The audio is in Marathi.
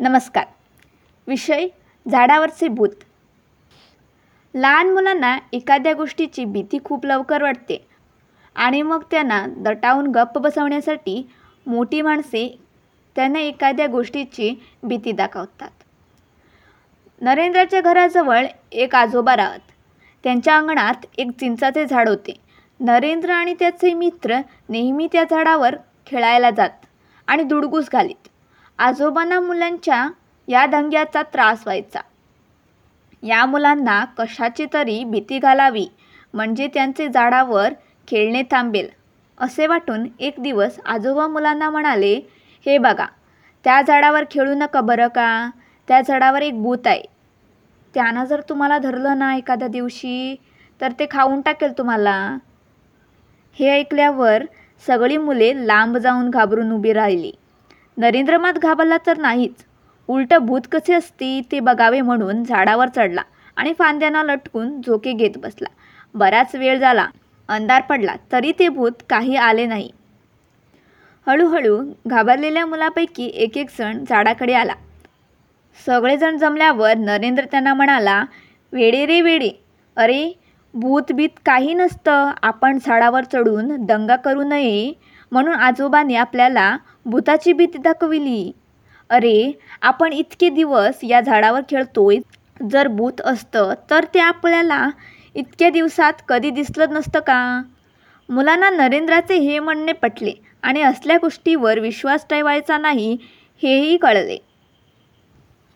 नमस्कार. विषय झाडावरचे भूत. लहान मुलांना एखाद्या गोष्टीची भीती खूप लवकर वाटते आणि मग त्यांना दटावून गप्प बसवण्यासाठी मोठी माणसे त्यांना एखाद्या गोष्टीची भीती दाखवतात. नरेंद्राच्या घराजवळ एक आजोबा राहत. त्यांच्या अंगणात एक चिंचाचे झाड होते. नरेंद्र आणि त्याचे मित्र नेहमी त्या झाडावर खेळायला जात आणि दुडगूस घालीत. आजोबांना मुलांच्या या दंग्याचा त्रास व्हायचा. या मुलांना कशाची तरी भीती घालावी म्हणजे त्यांचे झाडावर खेळणे थांबेल असे वाटून एक दिवस आजोबा मुलांना म्हणाले हे बघा त्या झाडावर खेळू नका बरं का? त्या झाडावर एक भूत आहे. त्यानं जर तुम्हाला धरलं ना एखाद्या दिवशी तर ते खाऊन टाकेल तुम्हाला. हे ऐकल्यावर सगळी मुले लांब जाऊन घाबरून उभी राहिली. नरेंद्र मात घाबरला तर नाहीच. उलटं भूत कसे असते ते बघावे म्हणून झाडावर चढला आणि फांद्यांना लटकून झोके घेत बसला. बराच वेळ झाला. अंधार पडला. तरी ते भूत काही आले नाही. हळूहळू घाबरलेल्या मुलापैकी एक एक जण झाडाकडे आला. सगळेजण जमल्यावर नरेंद्र त्यांना म्हणाला वेडे रे वेडे. अरे भूतबीत काही नसतं. आपण झाडावर चढून दंगा करू नये. म्हणून आजोबाने आपल्याला भूताची भीती दाखविली. अरे आपण इतके दिवस या झाडावर खेळतोय. जर भूत असतं तर ते आपल्याला इतक्या दिवसात कधी दिसलं नसतं का? मुलांना नरेंद्राचे हे म्हणणे पटले आणि असल्या गोष्टीवर विश्वास ठेवायचा नाही हेही कळले.